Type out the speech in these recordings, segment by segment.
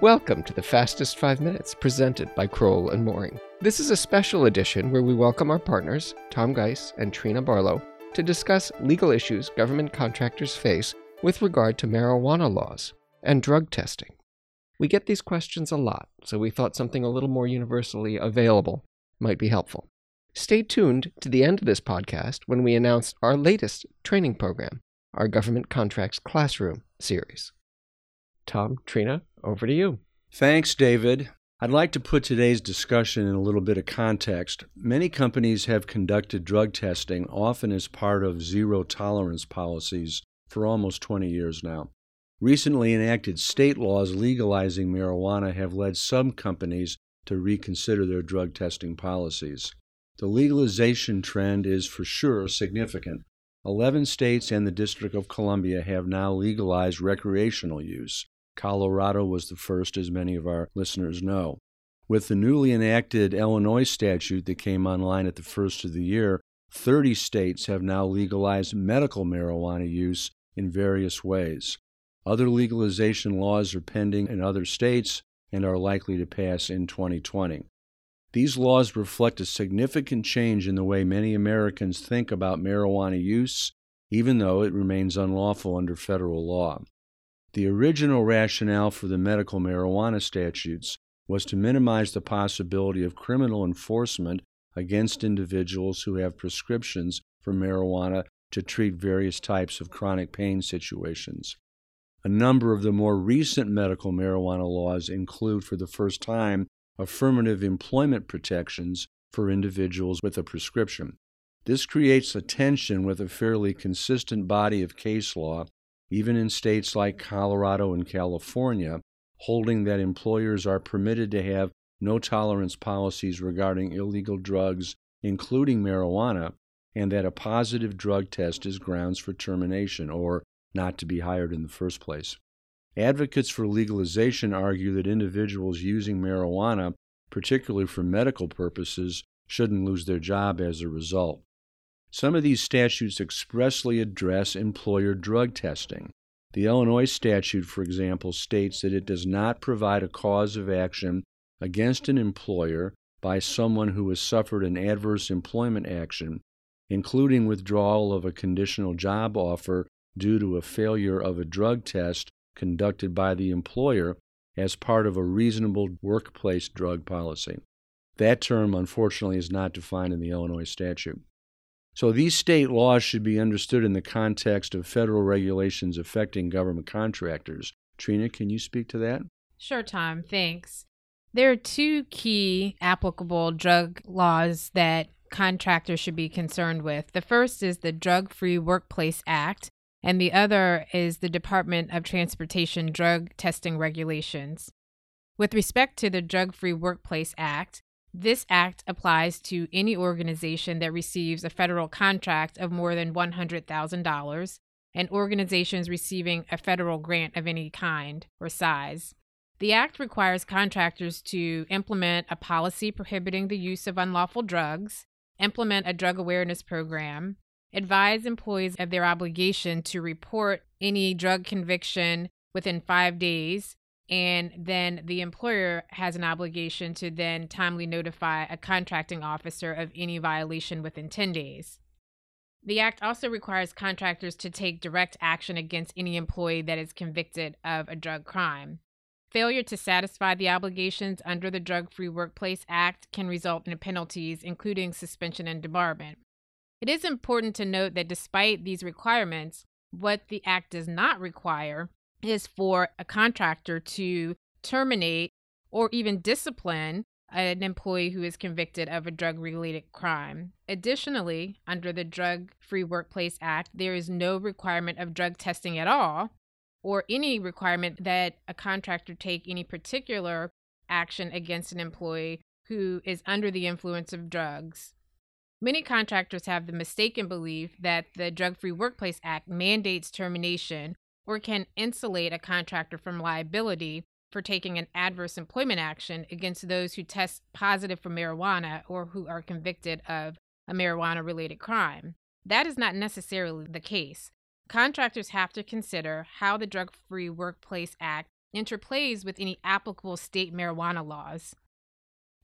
Welcome to the Fastest 5 Minutes presented by Crowell and Moring. This is a special edition where we welcome our partners, Tom Gies and Trina Barlow, to discuss legal issues government contractors face with regard to marijuana laws and drug testing. We get these questions a lot, so we thought something a little more universally available might be helpful. Stay tuned to the end of this podcast when we announce our latest training program, our Government Contracts Classroom series. Tom, Trina, over to you. Thanks, David. I'd like to put today's discussion in a little bit of context. Many companies have conducted drug testing, often as part of zero tolerance policies, for almost 20 years now. Recently enacted state laws legalizing marijuana have led some companies to reconsider their drug testing policies. The legalization trend is for sure significant. 11 states and the District of Columbia have now legalized recreational use. Colorado was the first, as many of our listeners know. With the newly enacted Illinois statute that came online at the first of the year, 30 states have now legalized medical marijuana use in various ways. Other legalization laws are pending in other states and are likely to pass in 2020. These laws reflect a significant change in the way many Americans think about marijuana use, even though it remains unlawful under federal law. The original rationale for the medical marijuana statutes was to minimize the possibility of criminal enforcement against individuals who have prescriptions for marijuana to treat various types of chronic pain situations. A number of the more recent medical marijuana laws include, for the first time, affirmative employment protections for individuals with a prescription. This creates a tension with a fairly consistent body of case law even in states like Colorado and California, holding that employers are permitted to have no tolerance policies regarding illegal drugs, including marijuana, and that a positive drug test is grounds for termination or not to be hired in the first place. Advocates for legalization argue that individuals using marijuana, particularly for medical purposes, shouldn't lose their job as a result. Some of these statutes expressly address employer drug testing. The Illinois statute, for example, states that it does not provide a cause of action against an employer by someone who has suffered an adverse employment action, including withdrawal of a conditional job offer due to a failure of a drug test conducted by the employer as part of a reasonable workplace drug policy. That term, unfortunately, is not defined in the Illinois statute. So these state laws should be understood in the context of federal regulations affecting government contractors. Trina, can you speak to that? Sure, Tom. Thanks. There are two key applicable drug laws that contractors should be concerned with. The first is the Drug Free Workplace Act, and the other is the Department of Transportation Drug Testing Regulations. With respect to the Drug Free Workplace Act, this act applies to any organization that receives a federal contract of more than $100,000 and organizations receiving a federal grant of any kind or size. The act requires contractors to implement a policy prohibiting the use of unlawful drugs, implement a drug awareness program, advise employees of their obligation to report any drug conviction within five days, and then the employer has an obligation to then timely notify a contracting officer of any violation within 10 days. The Act also requires contractors to take direct action against any employee that is convicted of a drug crime. Failure to satisfy the obligations under the Drug Free Workplace Act can result in penalties, including suspension and debarment. It is important to note that despite these requirements, what the Act does not require is for a contractor to terminate or even discipline an employee who is convicted of a drug related crime. Additionally, under the Drug Free Workplace Act, there is no requirement of drug testing at all or any requirement that a contractor take any particular action against an employee who is under the influence of drugs. Many contractors have the mistaken belief that the Drug Free Workplace Act mandates termination or can insulate a contractor from liability for taking an adverse employment action against those who test positive for marijuana or who are convicted of a marijuana related crime. That is not necessarily the case. Contractors have to consider how the Drug Free Workplace Act interplays with any applicable state marijuana laws.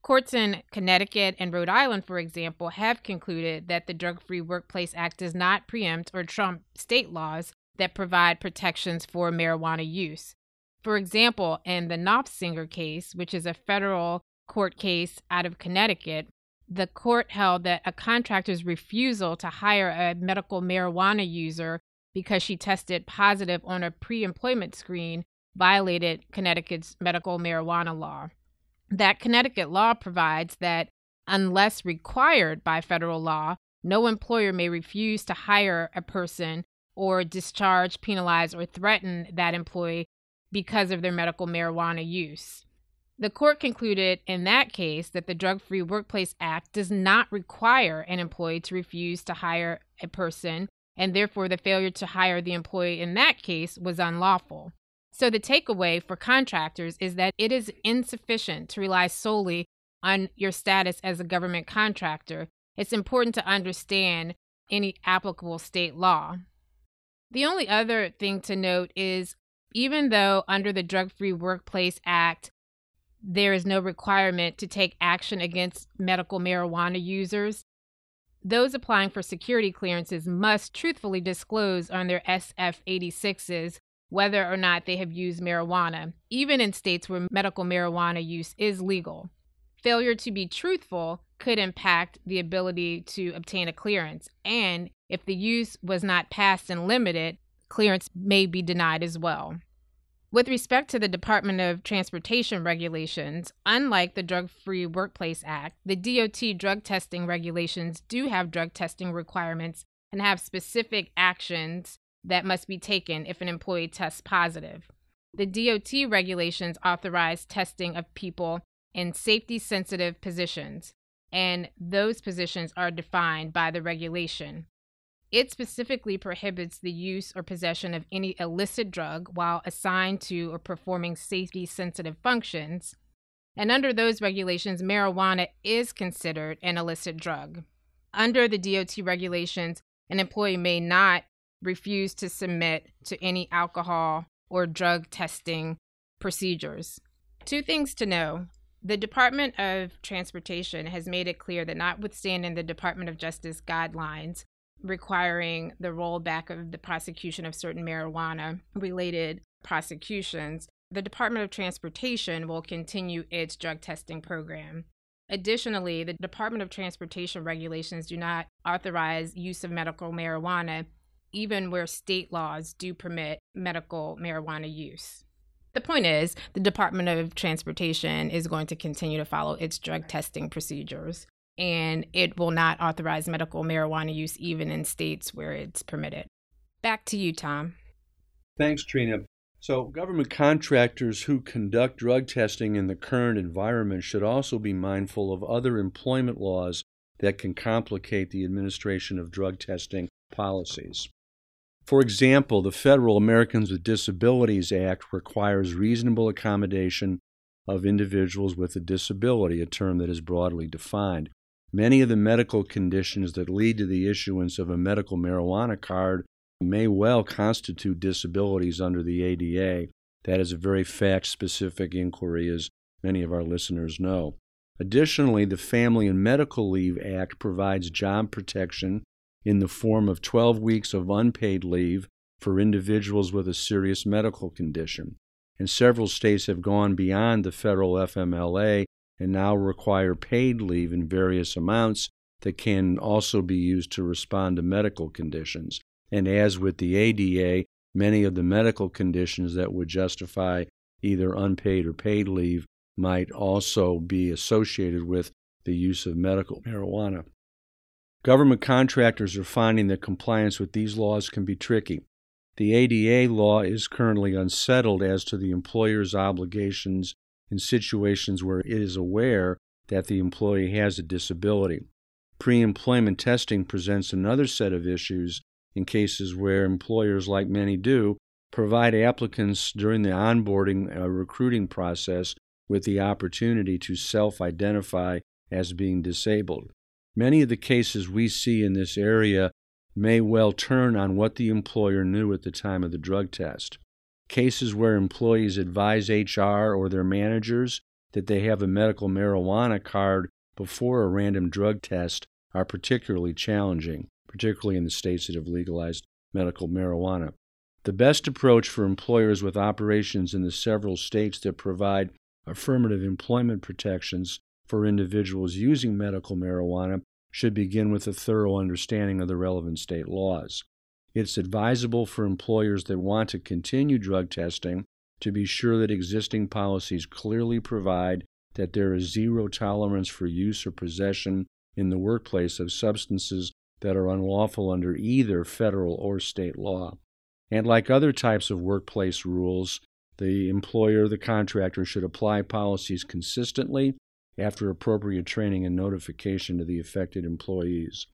Courts in Connecticut and Rhode Island, for example, have concluded that the Drug Free Workplace Act does not preempt or trump state laws that provide protections for marijuana use. For example, in the Noffsinger case, which is a federal court case out of Connecticut, the court held that a contractor's refusal to hire a medical marijuana user because she tested positive on a pre employment screen violated Connecticut's medical marijuana law. That Connecticut law provides that unless required by federal law, no employer may refuse to hire a person or discharge, penalize, or threaten that employee because of their medical marijuana use. The court concluded in that case that the Drug Free Workplace Act does not require an employee to refuse to hire a person, and therefore the failure to hire the employee in that case was unlawful. So, the takeaway for contractors is that it is insufficient to rely solely on your status as a government contractor. It's important to understand any applicable state law. The only other thing to note is even though under the Drug Free Workplace Act, there is no requirement to take action against medical marijuana users, those applying for security clearances must truthfully disclose on their SF 86s whether or not they have used marijuana, even in states where medical marijuana use is legal. Failure to be truthful could impact the ability to obtain a clearance, and if the use was not past and limited, clearance may be denied as well. With respect to the Department of Transportation regulations, unlike the Drug Free Workplace Act, the DOT drug testing regulations do have drug testing requirements and have specific actions that must be taken if an employee tests positive. The DOT regulations authorize testing of people in safety sensitive positions, and those positions are defined by the regulation. It specifically prohibits the use or possession of any illicit drug while assigned to or performing safety sensitive functions. And under those regulations, marijuana is considered an illicit drug. Under the DOT regulations, an employee may not refuse to submit to any alcohol or drug testing procedures. Two things to know the Department of Transportation has made it clear that, notwithstanding the Department of Justice guidelines, requiring the rollback of the prosecution of certain marijuana related prosecutions, the Department of Transportation will continue its drug testing program. Additionally, the Department of Transportation regulations do not authorize use of medical marijuana, even where state laws do permit medical marijuana use. The point is, the Department of Transportation is going to continue to follow its drug testing procedures and it will not authorize medical marijuana use even in states where it's permitted. Back to you, Tom. Thanks, Trina. So, government contractors who conduct drug testing in the current environment should also be mindful of other employment laws that can complicate the administration of drug testing policies. For example, the Federal Americans with Disabilities Act requires reasonable accommodation of individuals with a disability, a term that is broadly defined. Many of the medical conditions that lead to the issuance of a medical marijuana card may well constitute disabilities under the ADA. That is a very fact specific inquiry, as many of our listeners know. Additionally, the Family and Medical Leave Act provides job protection in the form of 12 weeks of unpaid leave for individuals with a serious medical condition. And several states have gone beyond the federal FMLA and now require paid leave in various amounts that can also be used to respond to medical conditions. And as with the ADA, many of the medical conditions that would justify either unpaid or paid leave might also be associated with the use of medical marijuana. Government contractors are finding that compliance with these laws can be tricky. The ADA law is currently unsettled as to the employer's obligations in situations where it is aware that the employee has a disability. Pre employment testing presents another set of issues in cases where employers, like many do, provide applicants during the onboarding uh, recruiting process with the opportunity to self identify as being disabled. Many of the cases we see in this area may well turn on what the employer knew at the time of the drug test. Cases where employees advise HR or their managers that they have a medical marijuana card before a random drug test are particularly challenging, particularly in the states that have legalized medical marijuana. The best approach for employers with operations in the several states that provide affirmative employment protections for individuals using medical marijuana should begin with a thorough understanding of the relevant state laws. It's advisable for employers that want to continue drug testing to be sure that existing policies clearly provide that there is zero tolerance for use or possession in the workplace of substances that are unlawful under either federal or state law. And like other types of workplace rules, the employer, or the contractor, should apply policies consistently after appropriate training and notification to the affected employees.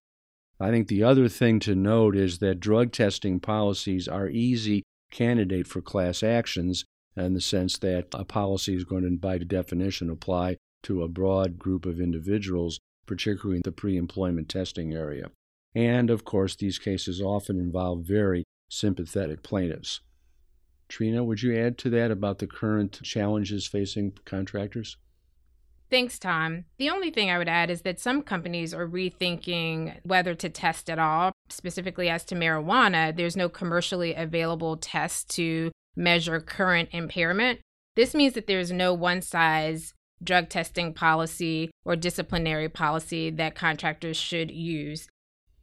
I think the other thing to note is that drug testing policies are easy candidate for class actions in the sense that a policy is going to, by definition, apply to a broad group of individuals, particularly in the pre employment testing area. And of course, these cases often involve very sympathetic plaintiffs. Trina, would you add to that about the current challenges facing contractors? Thanks, Tom. The only thing I would add is that some companies are rethinking whether to test at all. Specifically, as to marijuana, there's no commercially available test to measure current impairment. This means that there's no one size drug testing policy or disciplinary policy that contractors should use.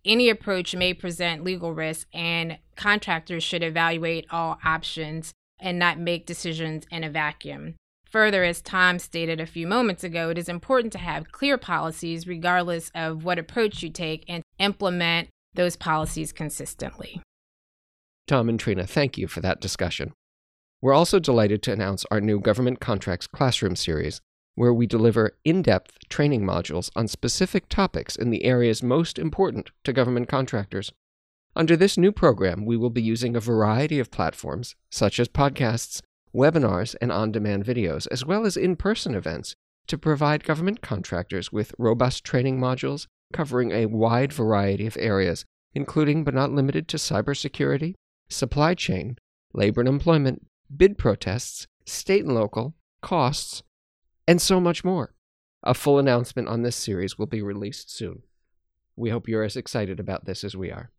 Any approach may present legal risk, and contractors should evaluate all options and not make decisions in a vacuum. Further, as Tom stated a few moments ago, it is important to have clear policies regardless of what approach you take and implement those policies consistently. Tom and Trina, thank you for that discussion. We're also delighted to announce our new Government Contracts Classroom series, where we deliver in depth training modules on specific topics in the areas most important to government contractors. Under this new program, we will be using a variety of platforms, such as podcasts, webinars, and on demand videos, as well as in person events, to provide government contractors with robust training modules covering a wide variety of areas, including but not limited to cybersecurity, supply chain, labor and employment, bid protests, state and local, costs, and so much more. A full announcement on this series will be released soon. We hope you're as excited about this as we are.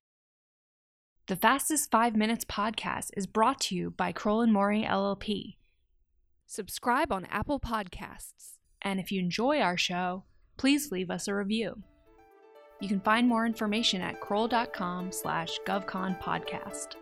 The Fastest Five Minutes podcast is brought to you by Crowell and Moring LLP. Subscribe on Apple Podcasts. And if you enjoy our show, please leave us a review. You can find more information at crowell.com slash govconpodcast.